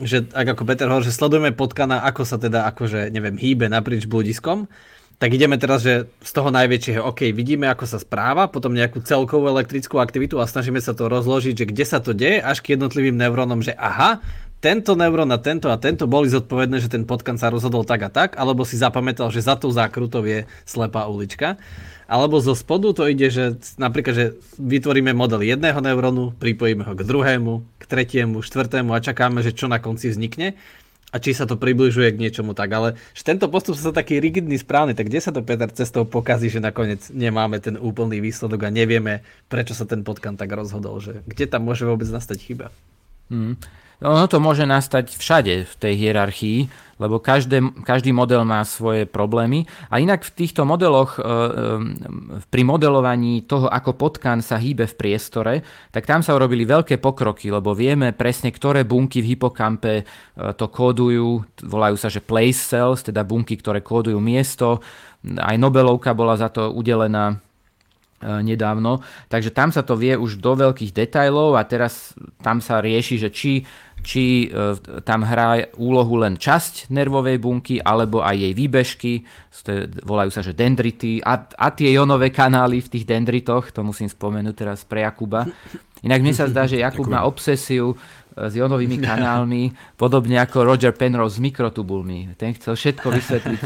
že ak ako Peter hovorí, že sledujeme potkana, ako sa teda akože, neviem, hýbe naprieč bludiskom, tak ideme teraz, že z toho najväčšieho, OK, vidíme, ako sa správa, potom nejakú celkovú elektrickú aktivitu a snažíme sa to rozložiť, že kde sa to deje, až k jednotlivým neurónom, že aha, tento neurón a tento a tento boli zodpovedné, že ten potkan sa rozhodol tak a tak, alebo si zapamätal, že za tou zákrutou je slepá ulička. Alebo zo spodu to ide, že napríklad, že vytvoríme model jedného neurónu, pripojíme ho k druhému, tretiemu, štvrtému a čakáme, že čo na konci vznikne a či sa to približuje k niečomu tak, ale že tento postup sa taký rigidný, správny, tak kde sa to Peter cestou pokazí, že nakoniec nemáme ten úplný výsledok a nevieme, prečo sa ten potkan tak rozhodol, že kde tam môže vôbec nastať chyba? Hmm. Ono to môže nastať všade v tej hierarchii, lebo každé, každý model má svoje problémy. A inak v týchto modeloch, e, e, pri modelovaní toho, ako potkan sa hýbe v priestore, tak tam sa urobili veľké pokroky, lebo vieme presne, ktoré bunky v hypokampe e, to kódujú. Volajú sa, že place cells, teda bunky, ktoré kódujú miesto. Aj Nobelovka bola za to udelená nedávno. Takže tam sa to vie už do veľkých detajlov a teraz tam sa rieši, že či či e, tam hrá úlohu len časť nervovej bunky, alebo aj jej výbežky, volajú sa, že dendrity a, a tie jonové kanály v tých dendritoch, to musím spomenúť teraz pre Jakuba. Inak mne sa zdá, že Jakub má obsesiu e, s jonovými kanálmi, podobne ako Roger Penrose s mikrotubulmi. Ten chcel všetko vysvetliť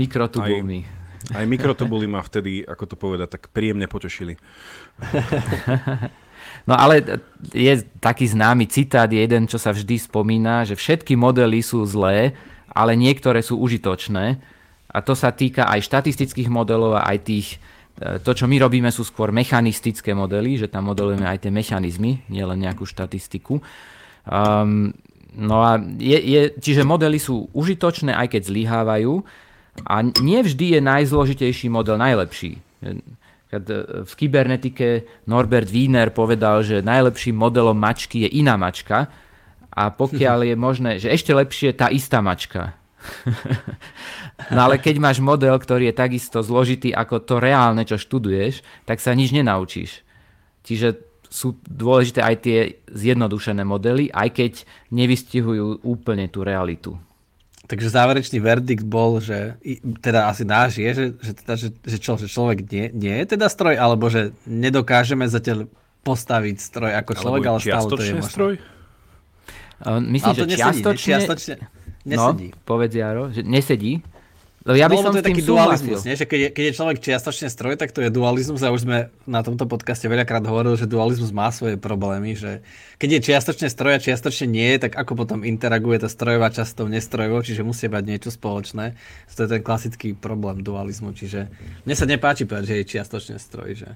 mikrotubulmi. Aj, aj mikrotubuly ma vtedy, ako to povedať, tak príjemne potešili. No ale je taký známy citát, jeden, čo sa vždy spomína, že všetky modely sú zlé, ale niektoré sú užitočné. A to sa týka aj štatistických modelov a aj tých, e, to, čo my robíme, sú skôr mechanistické modely, že tam modelujeme aj tie mechanizmy, nielen nejakú štatistiku. Um, no a je, je, čiže modely sú užitočné, aj keď zlyhávajú. A nie vždy je najzložitejší model najlepší. E, v kybernetike Norbert Wiener povedal, že najlepším modelom mačky je iná mačka a pokiaľ je možné, že ešte lepšie tá istá mačka. no ale keď máš model, ktorý je takisto zložitý ako to reálne, čo študuješ, tak sa nič nenaučíš. Čiže sú dôležité aj tie zjednodušené modely, aj keď nevystihujú úplne tú realitu. Takže záverečný verdikt bol, že teda asi náš je, že, že, teda, že, že, čo, že človek nie, nie je teda stroj, alebo že nedokážeme zatiaľ postaviť stroj ako človek, ale stále to je možné. stroj? Myslím, že čiastočne... čiastočne nesedí. No, povedz Jaro, že nesedí. Lebo ja by no, som to je taký dualizmus, nie? že keď je, keď je človek čiastočne stroj, tak to je dualizmus a už sme na tomto podcaste veľakrát hovorili, že dualizmus má svoje problémy, že keď je čiastočne stroj a čiastočne nie, tak ako potom interaguje tá strojová časť s tou nestrojovou, čiže musí mať niečo spoločné. To je ten klasický problém dualizmu, čiže mne sa nepáči povedať, že je čiastočne stroj, že...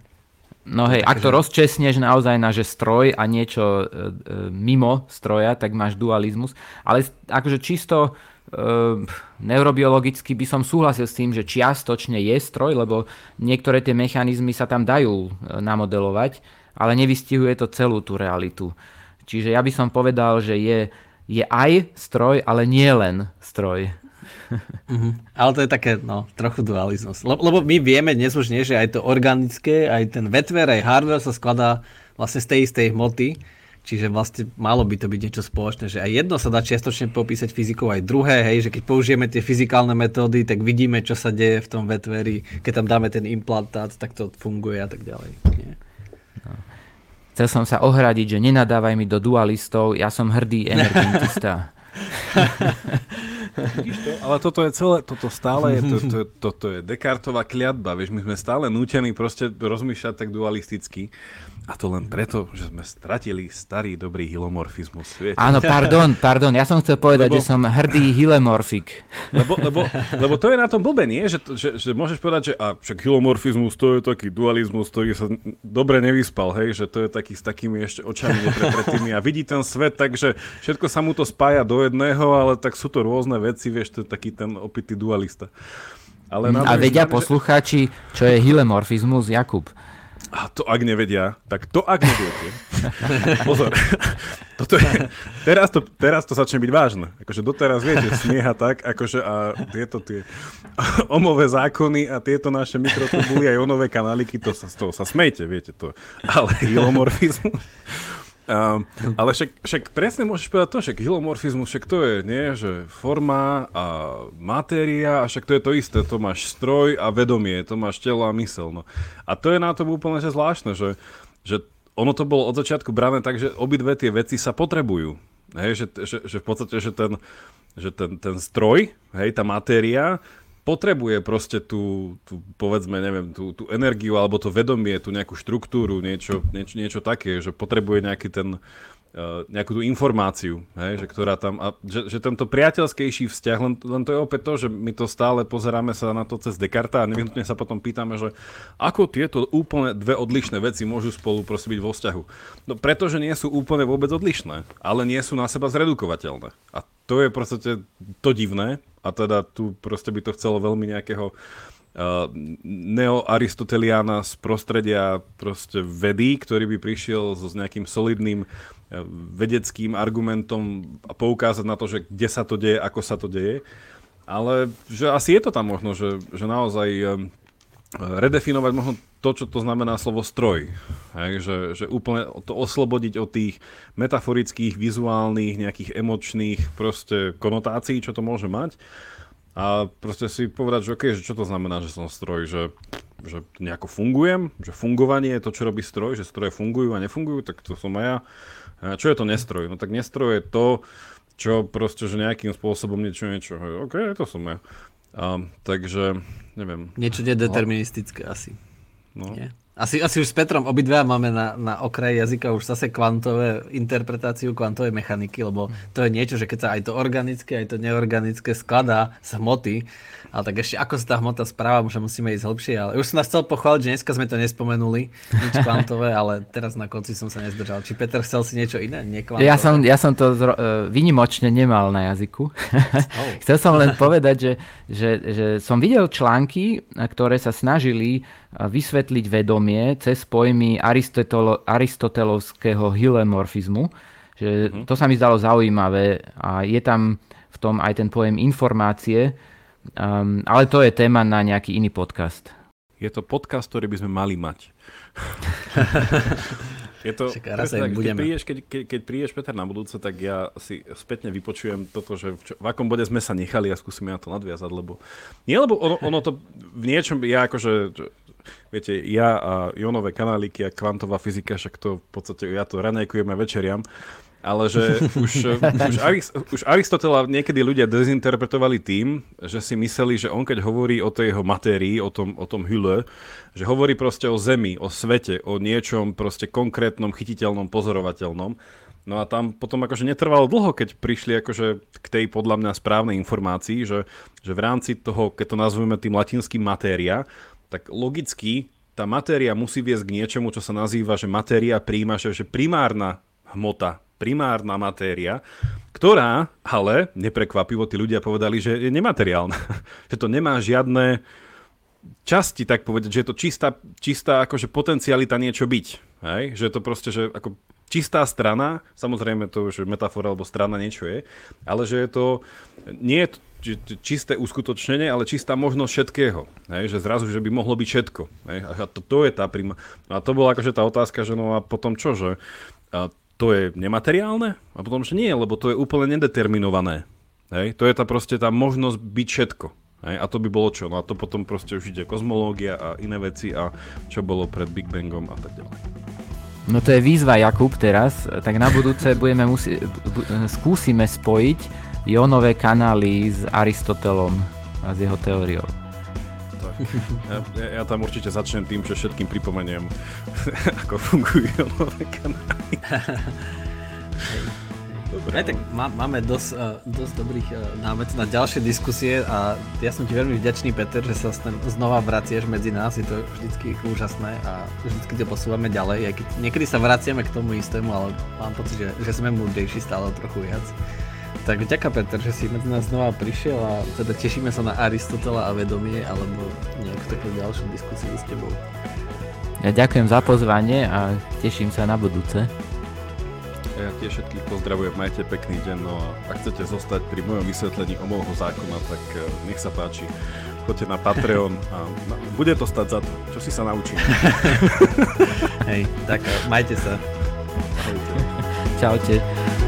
No hej, ak to rozčesneš naozaj na že stroj a niečo e, e, mimo stroja, tak máš dualizmus. Ale akože čisto neurobiologicky by som súhlasil s tým, že čiastočne je stroj, lebo niektoré tie mechanizmy sa tam dajú e, namodelovať, ale nevystihuje to celú tú realitu. Čiže ja by som povedal, že je, je aj stroj, ale nie len stroj. Mm-hmm. Ale to je také, no, trochu dualizmus. Lebo, lebo my vieme dnes už nie, že aj to organické, aj ten vetver, aj hardware sa skladá vlastne z tej istej hmoty, Čiže vlastne malo by to byť niečo spoločné, že aj jedno sa dá čiastočne popísať fyzikou, aj druhé, hej, že keď použijeme tie fyzikálne metódy, tak vidíme, čo sa deje v tom vetveri, keď tam dáme ten implantát, tak to funguje a tak ďalej. Nie? No. Chcel som sa ohradiť, že nenadávaj mi do dualistov, ja som hrdý energetista. To? Ale toto je celé, toto stále je, to, to, toto je Descartová kliatba, vieš, my sme stále nútení proste rozmýšľať tak dualisticky. A to len preto, že sme stratili starý dobrý hilomorfizmus. Viete? Áno, pardon, pardon, ja som chcel povedať, lebo, že som hrdý hilomorfik. Lebo, lebo, lebo to je na tom blbe, nie? Že, že, že môžeš povedať, že a však hilomorfizmus to je taký dualizmus, ktorý sa dobre nevyspal, hej, že to je taký s takými ešte očami neprepretými a vidí ten svet tak, že všetko sa mu to spája do jedného, ale tak sú to rôzne veci, vieš, to je taký ten opitý dualista. Ale a vedia poslucháči, čo je hilemorfizmus, Jakub? A to ak nevedia, tak to ak neviete. Pozor. Toto je, teraz, to, teraz to začne byť vážne. Akože doteraz viete, smieha tak, akože a tieto tie omové zákony a tieto naše mikrotubuly aj onové kanáliky, to sa, z toho sa smejte, viete to. Ale hilomorfizmus Uh, ale však, však presne môžeš povedať to, však hilomorfizmus, však to je, nie, že forma a matéria, a však to je to isté, to máš stroj a vedomie, to máš telo a mysel. No. A to je na tom úplne že zvláštne, že, že ono to bolo od začiatku brané tak, že obidve tie veci sa potrebujú. Hej, že, že, že v podstate, že ten, že ten, ten stroj, hej, tá matéria potrebuje proste tú, tú povedzme, neviem, tú, tú energiu alebo to vedomie, tú nejakú štruktúru, niečo, niečo, niečo také, že potrebuje nejaký ten, uh, nejakú tú informáciu, hej, že ktorá tam, a že, že tento priateľskejší vzťah, len, len to je opäť to, že my to stále pozeráme sa na to cez Descartes a nevyhnutne sa potom pýtame, že ako tieto úplne dve odlišné veci môžu spolu proste byť vo vzťahu. No pretože nie sú úplne vôbec odlišné, ale nie sú na seba zredukovateľné. A to je proste to divné, a teda tu proste by to chcelo veľmi nejakého uh, neoaristoteliána z prostredia proste vedy, ktorý by prišiel so s nejakým solidným vedeckým argumentom a poukázať na to, že kde sa to deje, ako sa to deje. Ale že asi je to tam možno, že, že naozaj um, redefinovať možno to, čo to znamená slovo stroj. Hej, že, že úplne to oslobodiť od tých metaforických, vizuálnych, nejakých emočných proste konotácií, čo to môže mať. A proste si povedať, že okay, že čo to znamená, že som stroj, že, že nejako fungujem, že fungovanie je to, čo robí stroj, že stroje fungujú a nefungujú, tak to som aj ja. A čo je to nestroj? No tak nestroj je to, čo proste, že nejakým spôsobom niečo, niečo, OK, to som ja. A, takže, neviem. Niečo nedeterministické no. asi. No. Nie? Asi, asi už s Petrom obidva máme na, na okraji jazyka už zase kvantové interpretáciu kvantovej mechaniky, lebo to je niečo, že keď sa aj to organické, aj to neorganické skladá z hmoty, ale tak ešte ako sa tá hmota správa, možno musíme ísť hlbšie, ale už som nás chcel pochváliť, že dneska sme to nespomenuli, nič kvantové, ale teraz na konci som sa nezdržal. Či Peter chcel si niečo iné? Nie ja, som, ja som to zro, uh, vynimočne nemal na jazyku. Oh. chcel som len povedať, že, že, že som videl články, ktoré sa snažili vysvetliť vedomie cez pojmy aristotelovského hylemorfizmu. Že uh-huh. To sa mi zdalo zaujímavé a je tam v tom aj ten pojem informácie, Um, ale to je téma na nejaký iný podcast. Je to podcast, ktorý by sme mali mať. je to, presne, tak, keď, prídeš, keď, keď, keď prídeš Peter na budúce, tak ja si spätne vypočujem toto, že v, čo, v akom bode sme sa nechali a skúsim na to nadviazať, lebo nie, lebo ono, ono to v niečom, ja akože viete, ja a ionové kanáliky a kvantová fyzika, však to v podstate, ja to ranejkujem a večeriam, ale že už, už, Arist, už Aristotela niekedy ľudia dezinterpretovali tým, že si mysleli, že on keď hovorí o tej jeho matérii, o tom, o tom hyle, že hovorí proste o Zemi, o svete, o niečom proste konkrétnom, chytiteľnom, pozorovateľnom. No a tam potom akože netrvalo dlho, keď prišli akože k tej podľa mňa správnej informácii, že, že v rámci toho, keď to nazveme tým latinským matéria, tak logicky tá matéria musí viesť k niečomu, čo sa nazýva, že matéria príjma, že, primárna hmota, primárna matéria, ktorá ale, neprekvapivo, tí ľudia povedali, že je nemateriálna. že to nemá žiadne časti, tak povedať, že je to čistá, čistá akože potencialita niečo byť. Hej? Že je to proste, že ako čistá strana, samozrejme to už metafora alebo strana niečo je, ale že je to, nie je to čisté uskutočnenie, ale čistá možnosť všetkého. Hej? Že zrazu, že by mohlo byť všetko. Hej? A to, to je tá prima. A to bola akože tá otázka, že no a potom čo, že a to je nemateriálne? A potom, že nie, lebo to je úplne nedeterminované. Hej? To je tá proste tá možnosť byť všetko. Hej? A to by bolo čo? No a to potom proste už ide kozmológia a iné veci a čo bolo pred Big Bangom a tak ďalej. No to je výzva Jakub teraz, tak na budúce budeme musi- bu- skúsime spojiť jónové kanály s Aristotelom a s jeho teóriou. Ja, ja, ja tam určite začnem tým, že všetkým pripomeniem, ako fungujú nové kanály. Dobre, Aj, tak má, máme dosť, uh, dosť dobrých uh, námet na ďalšie diskusie a ja som ti veľmi vďačný, Peter, že sa ten znova vracieš medzi nás, je to vždycky úžasné a vždycky to posúvame ďalej, aj keď niekedy sa vraciame k tomu istému, ale mám pocit, že, že sme múdrejší stále trochu viac. Tak ďaká Peter, že si medzi nás znova prišiel a teda tešíme sa na Aristotela a vedomie alebo nejakú takú ďalšiu diskusiu s tebou. Ja ďakujem za pozvanie a teším sa na budúce. Ja tiež všetkých pozdravujem, majte pekný deň, no a ak chcete zostať pri mojom vysvetlení omovho zákona, tak eh, nech sa páči, choďte na Patreon a bude to stať za to, čo si sa naučím. Hej, tak eh, majte sa. Ahojte. Čaute.